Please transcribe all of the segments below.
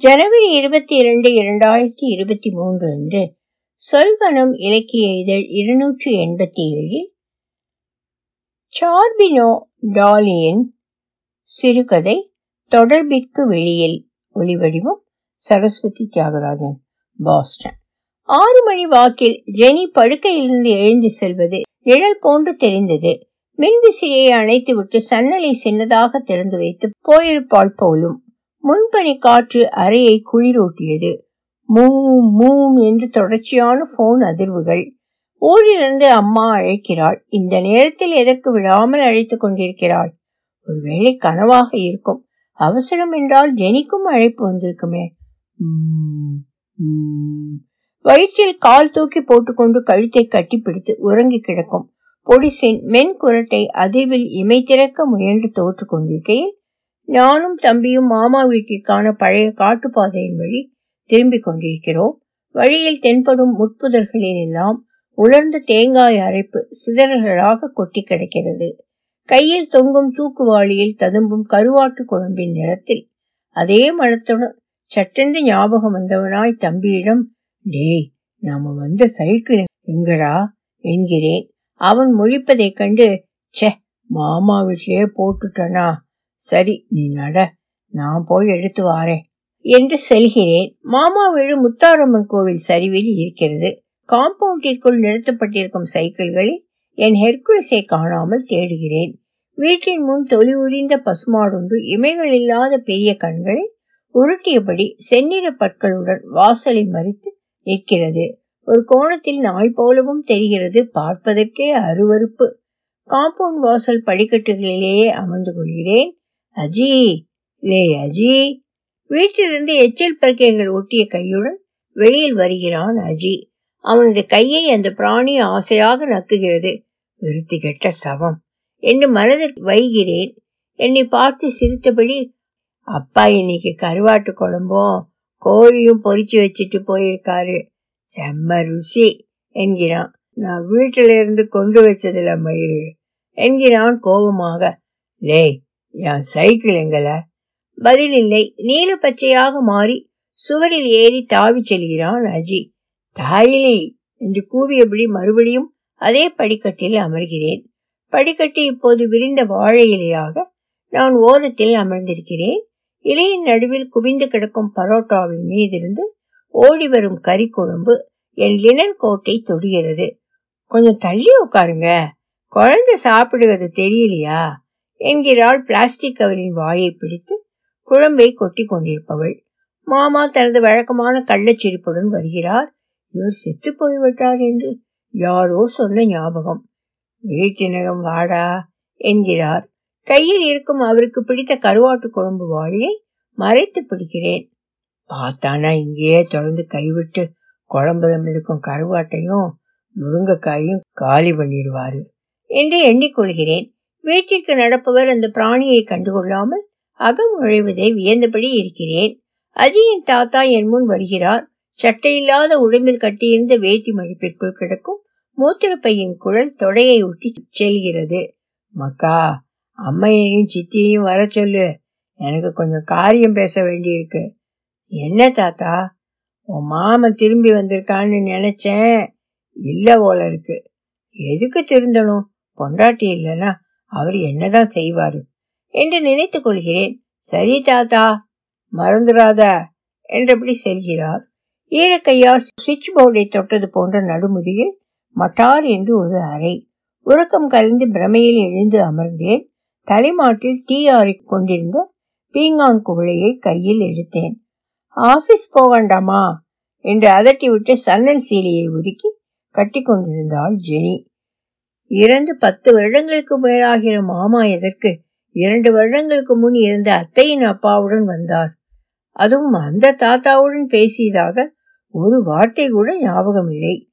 ஜனவரி இருபத்தி இரண்டு இரண்டாயிரத்தி இருபத்தி மூன்று அன்று சொல்வனம் இலக்கிய இதழ் இருநூற்றி எண்பத்தி ஏழில் சார்பினோ டாலியின் சிறுகதை தொடர்பிற்கு வெளியில் ஒளிவடிவம் சரஸ்வதி தியாகராஜன் பாஸ்டன். ஆறு மணி வாக்கில் ஜெனி படுக்கையிலிருந்து எழுந்து செல்வது நிழல் போன்று தெரிந்தது. மின்விசிறியை அணைத்துவிட்டு சன்னலை சின்னதாக திறந்து வைத்து போயிருப்பாள் போலும். முன்பனி காற்று அறையை குளிரூட்டியது. மூம் மூம் என்று தொடர்ச்சியான போன் அதிர்வுகள். ஊரிலிருந்து அம்மா அழைக்கிறாள். இந்த நேரத்தில் எதற்கு விடாமல் அழைத்துக் கொண்டிருக்கிறாள்? ஒருவேளை கனவாக இருக்கும். அவசரம் என்றால் ஜெனிக்கும் அழைப்பு வந்திருக்குமே. வயிற்றில் கால் தூக்கி போட்டுக்கொண்டு கழுத்தை கட்டிப்பிடித்து உறங்கி கிடக்கும். பொடிசின் மென் குரட்டை அதிர்வில் இமை திறக்க முயன்று தோற்று கொண்டிருக்கையில் நானும் தம்பியும் மாமா வீட்டிற்கான பழைய காட்டுப்பாதையின் வழி திரும்பிக் கொண்டிருக்கிறோம். வழியில் தென்படும் முட்புதர்களில் எல்லாம் உலர்ந்த தேங்காய் அரைப்பு சிதறல்களாக கொட்டி கிடக்கிறது. கையில் தொங்கும் தூக்குவாளியில் ததும்பும் கருவாட்டு குழம்பின் நிறத்தில் அதே மனத்துடன் சட்டென்று ஞாபகம் வந்தவனாய் தம்பியிடம் டேய் நாம வந்த சைக்கிள் எங்கடா? என்கிறேன். அவன் முழிப்பதைக் கண்டு செ மாமா விஷயே போட்டுட்டனா? சரி நீ நட. நான் போய் எடுத்து வாரேன். என்று செல்கிறேன். மாமா வீடு முத்தாரம்மன் கோவில் சரிவில் இருக்கிறது. காம்பவுண்டிற்குள் நிறுத்தப்பட்டிருக்கும் சைக்கிள்களில் என் ஹெர்குலஸை காணாமல் தேடுகிறேன். வீட்டின் முன் தொலி உரிந்த பசுமாடொன்று இமைகள் இல்லாத பெரிய கண்களை உருட்டியபடி செந்நிற பற்களுடன் வாசலை மறித்து நிற்கிறது. ஒரு கோணத்தில் நாய் போலவும் தெரிகிறது பார்ப்பதற்கே அருவறுப்பு காம்பவுண்ட் வாசல் படிக்கட்டுகளிலேயே அமர்ந்து கொள்கிறேன். அஜி லே அஜி. வீட்டிலிருந்து எச்சில் பிரக்கைகள் ஒட்டிய கையுடன் வெளியில் வருகிறான் அஜி. அவனது கையை அந்த பிராணி ஆசையாக நக்குகிறது. விருத்தி கெட்ட சவம். என்று மனதில் வைகிறேன். என்னை பார்த்து சிரித்தபடி அப்பா இன்னைக்கு கருவாட்டு குழம்பும் கோழியும் பொறிச்சு வச்சுட்டு போயிருக்காரு. செம்ம ருசி என்கிறான். நான் வீட்டில இருந்து கொண்டு வச்சதில்ல மயிறு என்கிறான் கோபமாக. லே என் சைக்கிள் எங்கல பதில் இல்லை நீல பச்சையாக மாறி சுவரில் ஏறி தாவி செல்கிறான் அஜி. தாயிலே என்று கூவியபடி மறுபடியும் அதே படிக்கட்டில் அமர்கிறேன். படிக்கட்டு இப்போது விரிந்த வாழை இலையாக நான் ஓரத்தில் அமர்ந்திருக்கிறேன். இலையின் நடுவில் குவிந்து கிடக்கும் பரோட்டாவின் மீதிருந்து ஓடி வரும் கறி குழம்பு என் லினன் கோட்டை தொடுகிறது. கொஞ்சம் தள்ளி உட்காருங்க. குழந்தை சாப்பிடுவது தெரியலையா? என்கிறாள் பிளாஸ்டிக் கவரின் வாயை பிடித்து குழம்பை கொட்டி கொண்டிருப்பவள். மாமா தனது வழக்கமான கள்ளச்சிரிப்புடன் வருகிறார். இவர் செத்து போய்விட்டார் என்று யாரோ சொன்ன ஞாபகம். வீட்டினகம் வாடா என்கிறார். கையில் இருக்கும் அவருக்கு பிடித்த கருவாட்டு குழம்பு வாளியை மறைத்து பிடிக்கிறேன். பார்த்தானா இங்கேயே தொடர்ந்து கைவிட்டு குழம்புல இருக்கும் கருவாட்டையும் முருங்கைக்காயும் காலி பண்ணிடுவாரு என்று எண்ணிக்கொள்கிறேன் வீட்டிற்கு நடப்பவர் அந்த பிராணியை கண்டுகொள்ளாமல் அகம் நுழைவதை வியந்தபடி இருக்கிறேன். அஜியின் தாத்தா என் முன் வருகிறார். சட்டையில்லாத உடம்பில் கட்டியிருந்த வேட்டி மடிப்பிற்குள் கிடக்கும் மூத்திரப்பையின் குழல் தொடையை ஒட்டி செல்கிறது. மக்கா அம்மையையும் சித்தியையும் வர சொல்லு. எனக்கு கொஞ்சம் காரியம் பேச வேண்டியிருக்கு. என்ன தாத்தா? உன் மாமன் திரும்பி வந்திருக்கான்னு நினைச்சேன். இல்லை போல இருக்கு. எதுக்கு திருந்தணும்? பொண்டாட்டி இல்லைன்னா அவர் என்னதான் செய்வார்? என்று நினைத்துக் கொள்கிறேன். சரி தாத்தா மறந்துடாத என்றபடி செல்கிறார். ஈரக்கையால் சுவிட்ச் போர்டை தொட்டது போன்ற நடுமுதியில் மட்டார் என்று ஒரு அறை. உறக்கம் கலந்து பிரமையில் எழுந்து அமர்ந்தேன். தலைமாட்டில் டீ ஆறி கொண்டிருந்த பீங்கான் குவளையை கையில் எடுத்தேன். ஆபீஸ் போகண்டாமா? என்று அதட்டிவிட்டு சன்னல் சீலையை உருக்கி கட்டி கொண்டிருந்தாள் ஜெனி. இறந்து பத்து வருடங்களுக்கு மேலாகிற மாமா எதற்கு? இரண்டு வருடங்களுக்கு முன் இருந்த அத்தையின் அப்பாவுடன் வந்தார். அதுவும் அந்த தாத்தாவுடன் பேசியதாக ஒரு வார்த்தை கூட ஞாபகம் இல்லை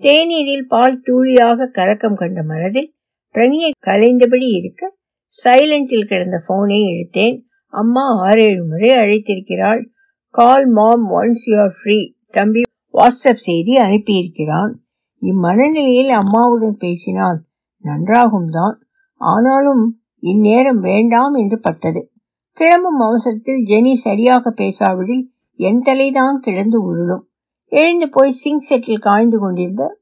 தேநீரில் பால் தூளியாக கலக்கம் கண்ட மனதில் பிரணியை கலைந்தபடி இருக்க சைலண்டில் கிடந்த போனை எடுத்தேன். அம்மா ஆறேழு முறை அழைத்திருக்கிறாள். Call mom once you are free தம்பி வாட்ஸ்அப் செய்தி அனுப்பியிருக்கிறான். இம்மனநிலையில் அம்மாவுடன் பேசினால் நன்றாகும் தான் ஆனாலும் இந்நேரம் வேண்டாம் என்று பட்டது. கிளம்பும் அவசரத்தில் ஜெனி சரியாக பேசாவிடில் என் தலைதான் கிடந்து உருளும். எழுந்து போய் சிங்க் செட்டில் காய்ந்து கொண்டிருந்த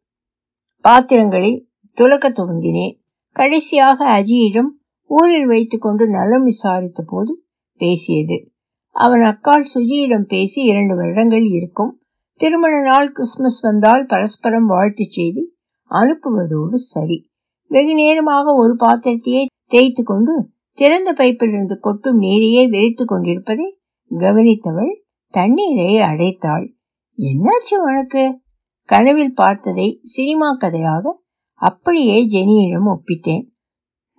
பாத்திரங்களை துலக்க துவங்கினேன். கடைசியாக அஜியிடம் ஊரில் வைத்துக்கொண்டு நலம் விசாரித்த போது பேசியது. அவன் அக்காள் சுஜியிடம் பேசி இரண்டு வருடங்கள் இருக்கும். திருமண நாள் கிறிஸ்துமஸ் வந்தால் பரஸ்பரம் வாழ்த்து செய்தி அனுப்புவதோடு சரி. வெகு நேரமாக ஒரு பாத்திரத்தையே தேய்த்து கொண்டு திறந்த பைப்பிலிருந்து கொட்டும் நீரையே வெறித்து கொண்டிருப்பதை கவனித்தவள் தண்ணீரை அடைத்தாள். என்னாச்சு உனக்கு? கனவில் பார்த்ததை சினிமா கதையாக அப்படியே ஜெனியிடம் ஒப்பித்தேன்.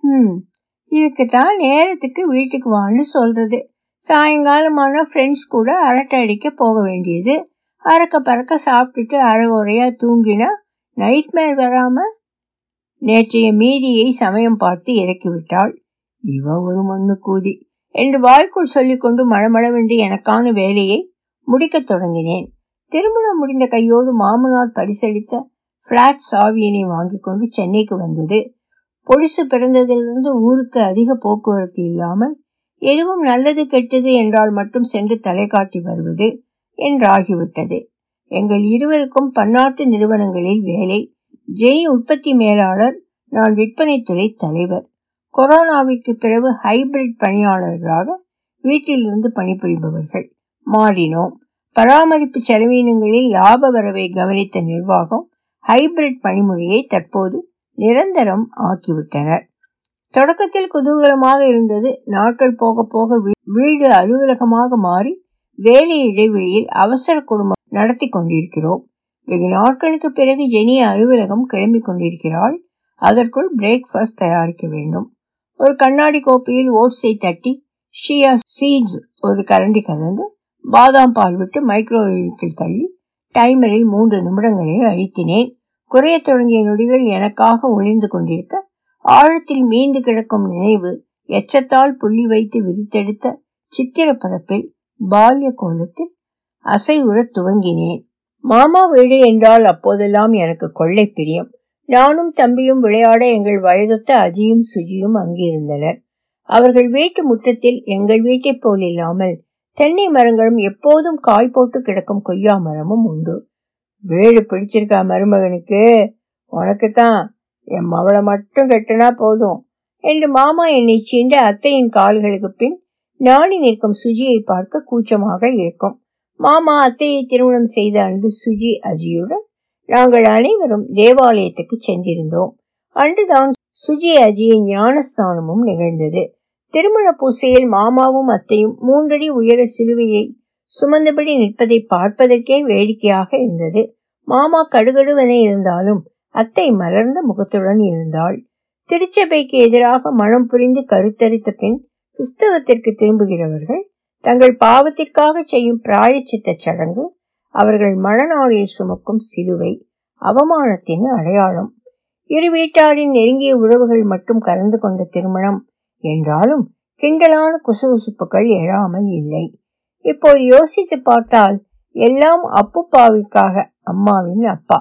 இதுக்கு இதுக்குத்தான் நேரத்துக்கு வீட்டுக்கு வான்னு சொல்றது. சாயங்காலமான ஃப்ரெண்ட்ஸ் கூட அரட்டை அடிக்க போக வேண்டியது. அறக்க பறக்க சாப்பிட்டுட்டு அறகுறையா தூங்கினா நைட் மேல் வராம நேற்றைய மீதியை சமயம் பார்த்து இறக்கிவிட்டாள். இவ ஒரு மண்ணு கூதி என்று வாய்க்குள் சொல்லிக்கொண்டு மழமளவென்று எனக்கான வேலையை முடிக்கத் தொடங்கினேன். திருமணம் முடிந்த கையோடு மாமனார் பரிசளித்த பிளாட் சாவியினை வாங்கி கொண்டு சென்னைக்கு வந்தது. பொலிசு பிறந்ததிலிருந்து ஊருக்கு அதிக போக்குவரத்து இல்லாமல் எதுவும் நல்லது கெட்டது என்றால் மட்டும் சென்று தலை காட்டி வருவது. என்றாகிவிட்டது. எங்கள் இருவருக்கும் பன்னாட்டு நிறுவனங்களில் வேலை ஜெனி உற்பத்தி மேலாளர் நான் விற்பனைத்துறை தலைவர். கொரோனாவிற்கு பிறகு ஹைபிரிட் பணியாளர்களாக வீட்டிலிருந்து பணிபுரிபவர்கள். மாறினோம். பராமரிப்பு செலவினங்களில் லாப வரவை கவனித்த நிர்வாகம் ஹைபிரிட் பணிமுறையை தற்போது நிரந்தரம் ஆக்கிவிட்டனர். தொடக்கத்தில் குதூகலமாக இருந்தது. நாட்கள் போக போக வீடு அலுவலகமாக மாறி வேலை இடைவெளியில் அவசர குடும்பம் நடத்தி கொண்டிருக்கிறோம். வெகு நாட்களுக்கு பிறகு ஜெனி அலுவலகம் கிளம்பி கொண்டிருக்கிறாள். அதற்குள் பிரேக்ஃபாஸ்ட் தயாரிக்க வேண்டும். ஒரு கண்ணாடி கோப்பையில் ஓட்ஸை தட்டி ஷியா சீட்ஸ் ஒரு கரண்டி கலந்து பாதாம் பால் விட்டு மைக்ரோவேவுக்குள் தள்ளி டைமரில் மூன்று நிமிடங்களை அழித்தினேன். குறைய தொடங்கிய நொடிகள் எனக்காக ஒளிந்து கொண்டிருக்க ஆழத்தில் மீந்து கிடக்கும் நினைவு எச்சத்தால் புள்ளி வைத்து விரித்தெடுத்த சித்திர பரப்பில் பால்ய கோலத்தில் அசைவுற துவங்கினேன். மாமா வீடு என்றால் அப்போதெல்லாம் எனக்கு கொள்ளை பிரியம். நானும் தம்பியும் விளையாட எங்கள் வயதொத்த அஜியும் சுஜியும் அங்கிருந்தனர். அவர்கள் வீட்டு முற்றத்தில் எங்கள் வீட்டைப் போல் இல்லாமல் தென்னை மரங்களும் எப்போதும் காய் போட்டு கிடக்கும் கொய்யா மரமும் உண்டு. வீடு பிடிச்சிருக்கா மருமகனுக்கு? உனக்குத்தான். என் மவளை மட்டும் கெட்டனா போதும் என்று மாமா என்னை சீண்ட அத்தையின் கால்களுக்கு பின் நாடி நிற்கும் சுஜியை பார்க்க கூச்சமாக இருக்கும். மாமா அத்தையை திருமணம் செய்த அன்று சுஜி அஜியுடன் நாங்கள் அனைவரும் தேவாலயத்துக்கு சென்றிருந்தோம். அன்றுதான் சுஜி அஜியின் ஞானஸ்தானமும் நிகழ்ந்தது. திருமண பூசையில் மாமாவும் அத்தையும் மூன்றடி உயர சிலுவையை சுமந்தபடி நிற்பதை பார்ப்பதற்கே வேடிக்கையாக இருந்தது. மாமா கடுகடுவென இருந்தாலும் அத்தை மலர்ந்த முகத்துடன் இருந்தாள். திருச்சபைக்கு எதிராக மனம் புரிந்து கருத்தரித்த பின் கிறிஸ்தவத்திற்கு திரும்புகிறவர்கள் தங்கள் பாவத்திற்காக செய்யும் பிராயச்சித்த சடங்கு அவர்கள் மழநாளில் சுமக்கும் சிலுவை அவமானத்தின் அடையாளம் இரு வீட்டாரின் நெருங்கிய உறவுகள் மட்டும் கலந்து கொண்ட திருமணம் என்றாலும் கிண்டலான குசுகுசுப்புகள் எழாமல் இல்லை. இப்போது யோசித்து பார்த்தால் எல்லாம் அப்புப்பாவிற்காக அம்மாவின் அப்பா.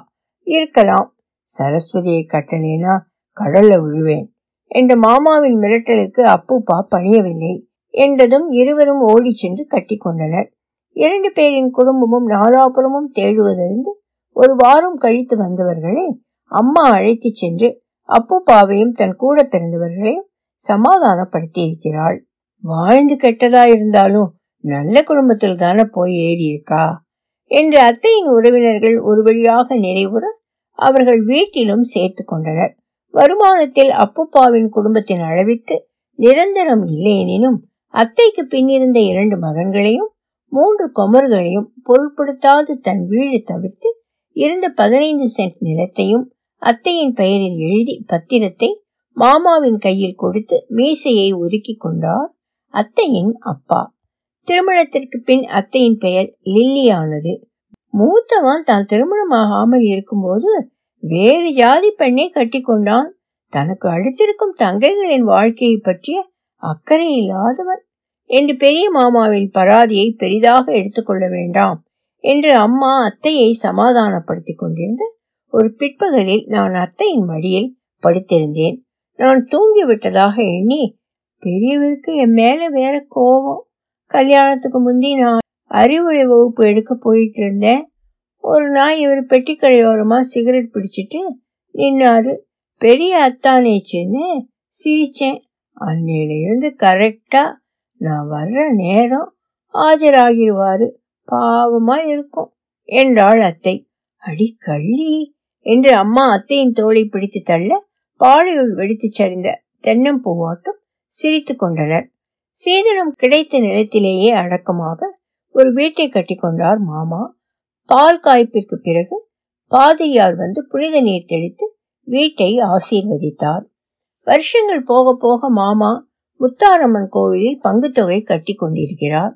இருக்கலாம். சரஸ்வதியை கட்டலேனா கடல்ல விழுவேன். என்ற மாமாவின் மிரட்டலுக்கு அப்புப்பா பணியவில்லை. என்றதும் இருவரும் ஓடி சென்று கட்டி கொண்டனர். இரண்டு பேரின் குடும்பமும் நாலாபுரமும் தேடுவதறிந்து ஒரு வாரம் கழித்து வந்தவர்களை அம்மா அழைத்து சென்று அப்புப்பாவையும் தன் கூட பிறந்தவர்களையும் சமாதானப்படுத்தி இருக்கிறாள் வாழ்ந்து கெட்டதா இருந்தாலும் நல்ல குடும்பத்தில் தானே போய் ஏறி இருக்கா என்று அத்தையின் உறவினர்கள் ஒரு வழியாக நிறைவுற அவர்கள் வீட்டிலும் சேர்த்து கொண்டனர். வருமானத்தில் அப்புப்பாவின் குடும்பத்தின் அளவிற்கு நிரந்தரம் இல்லையெனினும் அத்தைக்கு பின்னிருந்த இரண்டு மகன்களையும் மூன்று கொமர்களையும் பொருட்படுத்தாது தன் வீடு தவிர்த்து இருந்த பதினைந்து சென்ட் நிலத்தையும் அத்தையின் பெயரில் எழுதி பத்திரத்தை மாமாவின் கையில் கொடுத்து மீசையை ஒதுக்கி கொண்டார் அத்தையின் அப்பா. திருமணத்திற்கு பின் அத்தையின் பெயர் லில்லியானது. மூத்தவன் தான் திருமணமாகாமல் இருக்கும்போது வேறு ஜாதி பெண்ணை கட்டி கொண்டான் தனக்கு அடுத்திருக்கும் தங்கைகளின் வாழ்க்கையை பற்றிய அக்கறை இல்லாதவர் என்று பெரிய மாமாவின் பராதியை பெரிதாக எடுத்துக்கொள்ள வேண்டாம் என்று அம்மா அத்தையை சமாதானப்படுத்திக் கொண்டிருந்த ஒரு பிற்பகலில் நான் அத்தையின் மடியில் படுத்திருந்தேன். நான் தூங்கி விட்டதாக எண்ணி பெரியவருக்கு என் மேல வேற கோபம். கல்யாணத்துக்கு முந்தி நான் அறிவுரை வகுப்பு எடுக்க போயிட்டு இருந்தேன் ஒரு நாய் இவர் பெட்டிக்கடையோரமா சிகரெட் பிடிச்சிட்டு நின்னாரு. பெரிய அத்தானேச்சுன்னு சிரிச்சேன். அன்னையிலிருந்து கரெக்டாக கரெக்டா நான் வர்ற நேரம் ஆஜராகிருவாரு. பாவமா இருக்கும். என்றாள் அத்தை. அடி கள்ளி என்று அம்மா அத்தையின் தோலை பிடித்து தள்ள பாலையுள் வெடித்து சரிந்த தென்னம்பூவாட்டும் சிரித்து கொண்டனர். சீதனம் கிடைத்த நிலத்திலேயே அடக்கமாக ஒரு வீட்டை கட்டி கொண்டார் மாமா. பால் காய்ப்பிற்கு பிறகு பாதிரியார் வந்து புனித நீர் தெளித்து வீட்டை ஆசீர்வதித்தார். வருஷங்கள் போக போக மாமா முத்தாரம்மன் கோவிலில் பங்குத்தொகை கட்டி கொண்டிருக்கிறார்.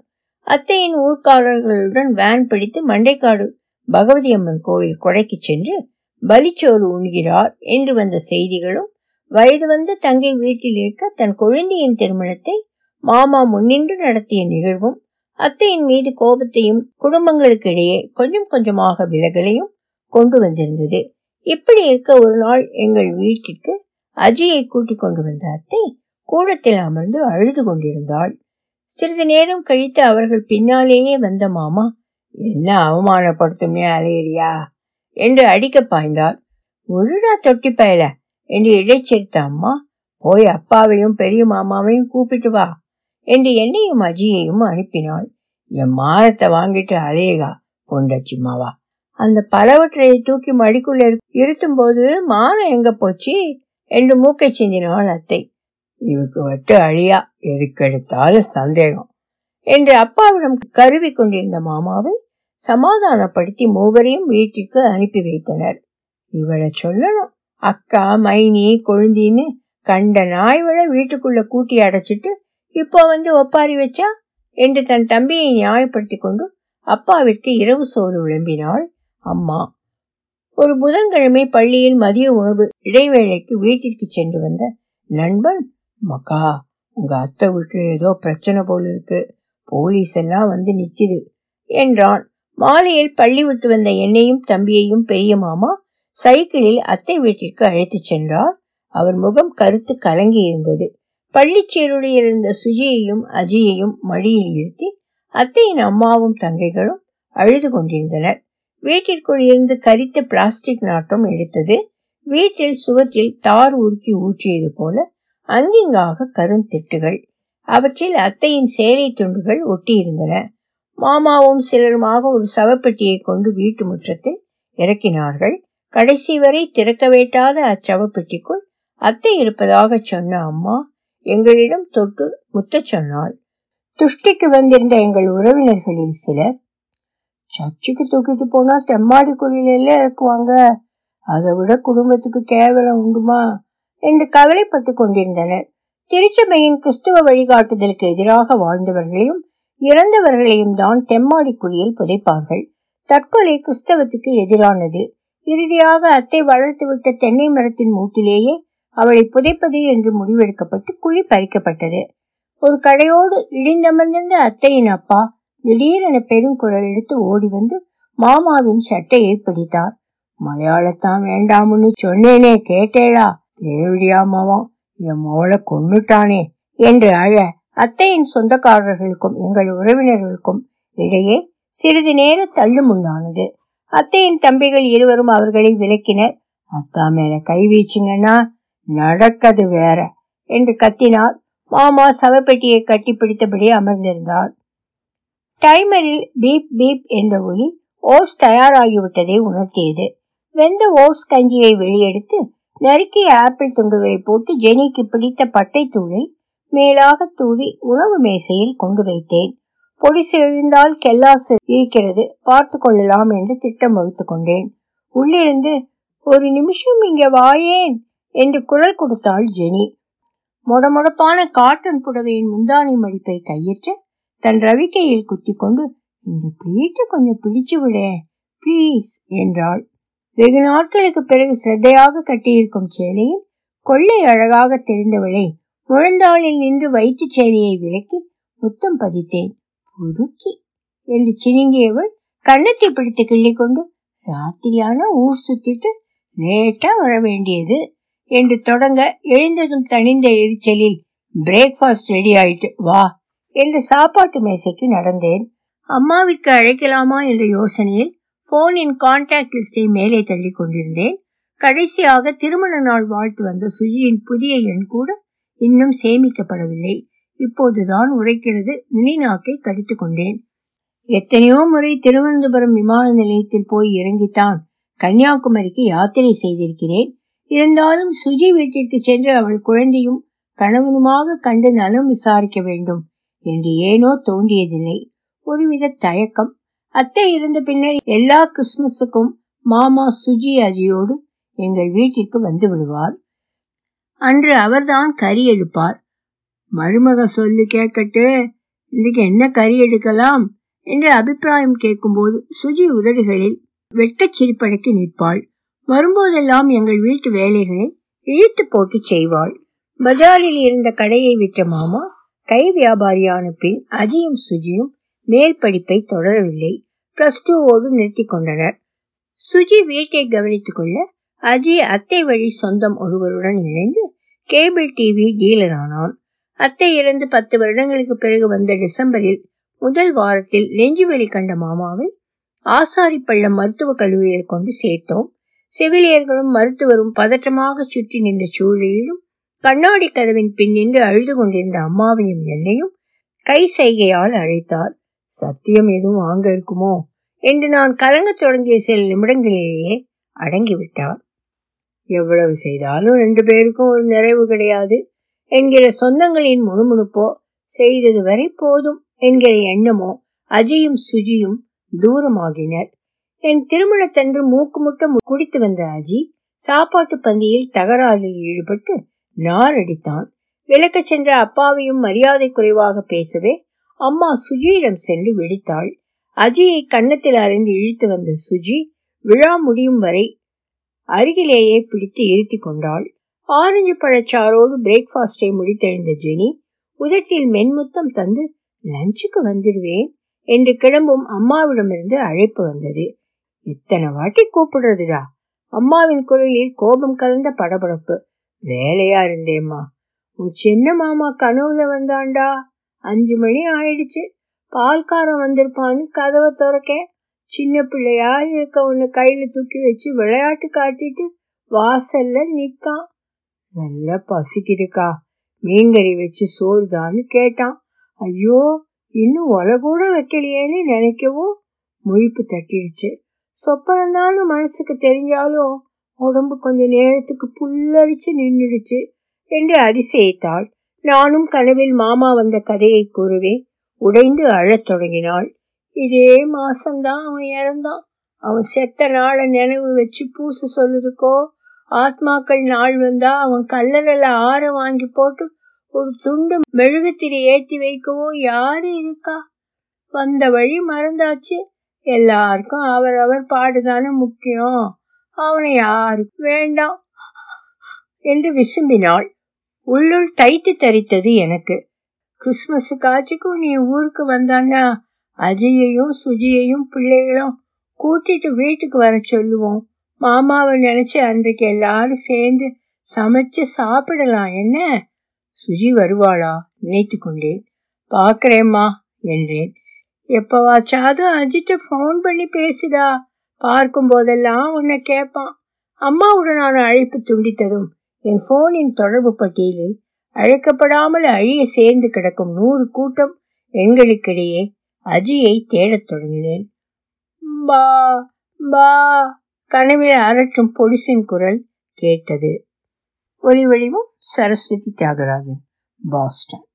அத்தையின் ஊர்க்காரர்களுடன் வேன் பிடித்து மண்டைக்காடு பகவதி அம்மன் கோவில் கொடைக்கு சென்று பலிச்சோறு உண்கிறார் என்று வந்த செய்திகளும் வயது வந்த தங்கை வீட்டில் இருக்க தன் குழந்தையின் திருமணத்தை மாமா முன்னின்று நடத்திய நிகழ்வும் அத்தையின் மீது கோபத்தையும் குடும்பங்களுக்கு இடையே கொஞ்சம் கொஞ்சமாக விலகலையும் கொண்டு வந்திருந்தது. இப்படி இருக்க ஒரு நாள் எங்கள் வீட்டிற்கு அஜியை கூட்டிக் கொண்டு வந்த அத்தை கூடத்தில் அமர்ந்து அழுது கொண்டிருந்தாள். சிறிது நேரம் கழித்து அவர்கள் பின்னாலேயே வந்த மாமா என்ன அவமானப்படுத்தும் அலையறியா? என்று அடிக்க பாய்ந்தார். ஒழுடா தொட்டி பயல என்று இடைச்செடுத்த அம்மா போய் அப்பாவையும் பெரிய மாமாவையும் கூப்பிட்டு வா. என்று என்னையும் அஜியையும் அனுப்பினாள். என் மானத்தை வாங்கிட்டு அலையகா பொண்டச்சிம்மாவா அந்த பலவற்றை தூக்கி மடிக்குள்ள இருத்தும் போது மானம் எங்க போச்சு? என்று மூக்கை சிந்தினாள் அத்தை. இவக்கு வட்டு அழியா எதுக்கெடுத்தாலும் சந்தேகம். என்று அப்பாவிடம் கருவி கொண்டிருந்த மாமாவை சமாதானப்படுத்தி மூவரையும் வீட்டிற்கு அனுப்பி வைத்தனர். இவளை சொல்லணும். அக்கா மைனி கொழுந்தின்னு கண்ட நாய் விட வீட்டுக்குள்ள கூட்டி அடைச்சிட்டு இப்போ வந்து ஒப்பாரி வச்சா? என்று தன் தம்பியை நியாயப்படுத்தி கொண்டு அப்பாவிற்கு இரவு சோறு விளம்பினாள். அம்மா ஒரு புதன்கிழமை பள்ளியில் மதிய உணவு இடைவேளைக்கு வீட்டிற்கு சென்று வந்த நண்பன் மக்கா உங்க அத்தை வீட்டுல ஏதோ பிரச்சனை போல இருக்கு. போலீஸ் எல்லாம் வந்து நிக்குது என்றான். மாலையில் பள்ளி விட்டு வந்த என்னையும் தம்பியையும் பெரிய மாமா சைக்கிளில் அத்தை வீட்டிற்கு அழைத்துச் சென்றார். அவர் முகம் கருத்து கலங்கி இருந்தது பள்ளிச்சேருடைய இருந்த சுஜியையும் அஜியையும் மடியில் இருத்தி அத்தையின் அம்மாவும் தங்கைகளும் அழுது கொண்டிருந்தனர். வீட்டிற்குள் இருந்து கரித்த பிளாஸ்டிக் நாட்டம் எடுத்தது. வீட்டில் சுவற்றில் தார் உருக்கி ஊற்றியது போல அங்கிங்காக கருந்திட்டுகள். அவற்றில் அத்தையின் சேலை துண்டுகள் ஒட்டியிருந்தன. மாமாவும் சிலருமாக ஒரு சவப்பெட்டியை கொண்டு வீட்டு முற்றத்தில் இறக்கினார்கள். கடைசி வரை திறக்க வேட்டாத அச்சவப்பெட்டிக்குள் அத்தை இருப்பதாக சொன்ன அம்மா எங்களிடம் தொட்டு முத்தச் சொன்னாள். துஷ்டிக்கு வந்திருந்த எங்கள் உறவினர்களில் சிலர் சர்ச்சுக்கு தூக்கிட்டு போனா தெம்மாடி குழியில இறக்குவாங்க. அதை விட குடும்பத்துக்கு கேவலம் உண்டுமா? என்று கவலைப்பட்டு கொண்டிருந்தனர். திருச்சபையின் கிறிஸ்துவ வழிகாட்டுதலுக்கு எதிராக வாழ்ந்தவர்களையும் இறந்தவர்களையும் தான் தெம்மாடி குழியில் புதைப்பார்கள். தற்கொலை கிறிஸ்தவத்துக்கு எதிரானது. இறுதியாக அத்தை வளர்த்துவிட்ட தென்னை மரத்தின் மூட்டிலேயே அவளை புதைப்பது என்று முடிவெடுக்கப்பட்டு குழி பறிக்கப்பட்டது. ஒரு கடையோடு இடிந்தமர்ந்திருந்த அத்தையின் அப்பா திடீரென பெருங்குரல் எடுத்து ஓடி வந்து மாமாவின் சட்டையை பிடித்தார். மலையாளத்தான் வேண்டாம்னு சொன்னேனே கேட்டேளா தேவடியாமாவா என் மோளை கொன்னுட்டானே என்று அழ அத்தையின் சொந்தக்காரர்களுக்கும் எங்கள் உறவினர்களுக்கும் இடையே சிறிது நேர தள்ளுமுள்ளானது அத்தையின் தம்பிகள் இருவரும் அவர்களை விலக்கினர். அத்தா மேல கை வீச்சுங்கன்னா நடக்கது வேற என்று கத்தினார் மாமா சவப்பெட்டியை கட்டி பிடித்தபடி அமர்ந்திருந்தார் டைமரில் பீப் பீப் என்ற ஒலி ஓஸ் தயாராகிவிட்டதை உணர்த்தியது. வெந்த ஓஸ் கஞ்சியை வெளியெடுத்து நறுக்கிய ஆப்பிள் துண்டுகளை போட்டு ஜெனிக்கு பிடித்த பட்டை தூளை மேலாக தூவி உணவு மேசையில் கொண்டு வைத்தேன். பொடிசு எழுந்தால் கெல்லாசு இருக்கிறது பார்த்து கொள்ளலாம் என்று திட்டம் வகுத்து கொண்டேன். உள்ளிருந்து ஒரு நிமிஷம் இங்கே வாயேன் என்று குரல் கொடுத்தாள் ஜெனி. மொடமொடப்பான காட்டன் புடவையின் முந்தானி மடிப்பை கையற்ற தன் ரவிக்கையில் குத்தி கொண்டு இந்த பிளீட்டை கொஞ்சம் பிடிச்சு விட ப்ளீஸ் என்றாள். வெகு நாட்களுக்கு பிறகு சிரத்தையாக கட்டியிருக்கும் சேலையில் கொள்ளை அழகாக தெரிந்தவளை முழந்தாளில் நின்று வயிற்றுச் சேலையை விலக்கி முத்தம் பதித்தேன். உருக்கி என்று சினுங்கியவள் கன்னத்தை பிடித்து கிள்ளி கொண்டு ராத்திரியான ஊர் சுத்திட்டு லேட்டா வர வேண்டியது என்று தொடங்க எழுந்ததும் தணிந்த எரிச்சலில் பிரேக்ஃபாஸ்ட் ரெடி ஆயிட்டு வா என்று சாப்பாட்டு மேசைக்கு நடந்தேன். அம்மாவிற்கு அழைக்கலாமா? என்ற யோசனையில் போனின் கான்டாக்ட் லிஸ்டை மேலே தள்ளி கொண்டிருந்தேன். கடைசியாக திருமண நாள் வாழ்த்து வந்த சுஜியின் புதிய எண் கூட இன்னும் சேமிக்கப்படவில்லை. இப்போதுதான் உரைக்கிறது நுனிநாக்கை கடித்து கொண்டேன். எத்தனையோ முறை திருவனந்தபுரம் விமான நிலையத்தில் போய் இறங்கித்தான் கன்னியாகுமரிக்கு யாத்திரை செய்திருக்கிறேன். இருந்தாலும் சுஜி வீட்டிற்கு சென்று அவள் குழந்தையும் கணவனுமாக கண்டு நலம் விசாரிக்க வேண்டும் என்று ஏனோ தோன்றியதில்லை. ஒருவித தயக்கம். அத்தை இருந்த பின்னர் எல்லா கிறிஸ்துமஸுக்கும் மாமா சுஜி அஜியோடு எங்கள் வீட்டிற்கு வந்து விடுவார். அன்று அவர்தான் கறி எடுப்பார். மருமக சொல்லு கேட்கட்டு இன்னைக்கு என்ன கறி எடுக்கலாம் என்று அபிப்பிராயம் கேட்கும்போது சுஜி உதடுகளில் வெட்டச் சிரிப்படக்கி நிற்பாள். வரும்போதெல்லாம் எங்கள் வீட்டு வேலைகளை இழுத்து போட்டு செய்வாள். பஜாரில் இருந்த கடையை விற்ற மாமா கை வியாபாரியான பின் அஜியும் சுஜியும் மேல் படிப்பை தொடரவில்லை. பிளஸ் டூவோடு நிறுத்தி கொண்டனர். சுஜி வீட்டை கவனித்துக் கொள்ள அஜி அத்தை வழி சொந்தம் ஒருவருடன் இணைந்து கேபிள் டிவி டீலர் ஆனான். அத்தை இறந்து பத்து வருடங்களுக்கு பிறகு வந்த டிசம்பரில் முதல் வாரத்தில் நெஞ்சுவெளி கண்ட மாமாவை ஆசாரிப்பள்ளம் மருத்துவக் கல்லூரியில் கொண்டு சேர்த்தோம். செவிலியர்களும் மருத்துவரும் பதற்றமாக சுற்றி நின்ற சூழலிலும் கண்ணாடி கதவின் பின் நின்று அழுது கொண்டிருந்த அம்மாவையும் என்னையும் கை செய்கையால் அழைத்தார். சத்தியம் எதுவும் வாங்க இருக்குமோ? என்று நான் கலங்கத் தொடங்கிய சில நிமிடங்களிலேயே அடங்கிவிட்டார். எவ்வளவு செய்தாலும் ரெண்டு பேருக்கும் ஒரு நிறைவு கிடையாது என்கிற சொந்தங்களின் முணுமுணுப்போ செய்தது வரை போதும் என்கிற எண்ணமோ அஜயும் சுஜியும் தூரமாகினர். என் திருமணத்தன்று மூக்கு முட்ட குடித்து வந்த அஜி சாப்பாட்டு பந்தியில் தகராறில் ஈடுபட்டு நாரடித்தான். விளக்கச் சென்ற அப்பாவையும் மரியாதை குறைவாக பேசவே அம்மா சுஜியிடம் சென்று விழித்தாள். அஜியை கன்னத்தில் அறிந்து இழுத்து வந்த சுஜி விழா முடியும் வரை அருகிலேயே பிடித்து இருத்தி கொண்டாள். ஆரஞ்சு பழச்சாரோடு பிரேக்ஃபாஸ்டை முடித்தெழுந்த ஜெனி உதட்டில் மென்முத்தம் தந்து லஞ்சுக்கு வந்துடுவேன் என்று கிளம்பும் அம்மாவிடமிருந்து அழைப்பு வந்தது. இத்தனை வாட்டி கூப்பிடுறதுடா. அம்மாவின் குரலில் கோபம் கலந்த படபடப்பு. வேலையா இருந்தேம்மா. உன் சின்ன மாமா கனவுல வந்தாண்டா அஞ்சு மணி ஆயிடுச்சு. பால்காரன் வந்திருப்பான்னு கதவை திறக்க சின்ன பிள்ளையா இருக்க உன்னை கையில தூக்கி வச்சு விளையாட்டு காட்டிட்டு வாசல்ல நிக்கான். நல்லா பசிக்குதுக்கா. மீன்கறி வச்சு சோறுதான்னு கேட்டான். ஐயோ இன்னும் ஒலை கூட வைக்கலையேன்னு நினைக்கவும் முழிப்பு தட்டிடுச்சு. சொப்பனந்தான்னு மனசுக்கு தெரிஞ்சாலும் உடம்பு கொஞ்ச நேரத்துக்கு புல்லரிச்சு நின்றுடுச்சு என்று அதிசயித்தாள். நானும் கனவில் மாமா வந்த கதையை கூறுவே உடைந்து அழத் தொடங்கினாள். இதே மாசம்தான் அவன் இறந்தான். அவன் செத்த நாளை நினைவு வச்சு பூச சொல்லுதுக்கோ. ஆத்மாக்கள் நாள் வந்தா அவன் கல்லறையில ஆற வாங்கி போட்டு ஒரு துண்டு மெழுகுத்திரி ஏத்தி வைக்கவும் யாரு இருக்கா? வந்த வழி மறந்தாச்சு. எல்லாருக்கும் அவரவர் பாடுதானே முக்கியம். அவனை யாருக்கு வேண்டாம் என்று விசும்பினாள். உள்ளுள் தைத்து தரித்தது எனக்கு. கிறிஸ்துமஸ் காட்சிக்கும் நீ ஊருக்கு வந்தான்னா அஜயையும் சுஜியையும் பிள்ளைகளும் கூட்டிட்டு வீட்டுக்கு வர சொல்லுவோம். மாமாவை நினைச்சு அன்றைக்கு எல்லாரும் சேர்ந்து சமைச்சு சாப்பிடலாம். என்ன? சுஜி வருவாளா? நினைத்து கொண்டேன் பார்க்கிறேம்மா என்றேன். எப்பவாச்சாவது அஜிட்ட ஃபோன் பண்ணி பேசுதா? பார்க்கும் போதெல்லாம் உன்னை கேட்பான் அம்மாவுடனான அழைப்பு துண்டித்ததும் என் போனின் தொடர்பு பட்டியலில் அழைக்கப்படாமல் அழிய சேர்ந்து கிடக்கும் நூறு கூட்டம் எண்களுக்கிடையே அஜியை தேடத் தொடங்கினேன். பா பா கனவில் அரற்றும் பொடிசின் குரல் கேட்டது. ஒலி வடிவம் சரஸ்வதி தியாகராஜன் பாஸ்டன்.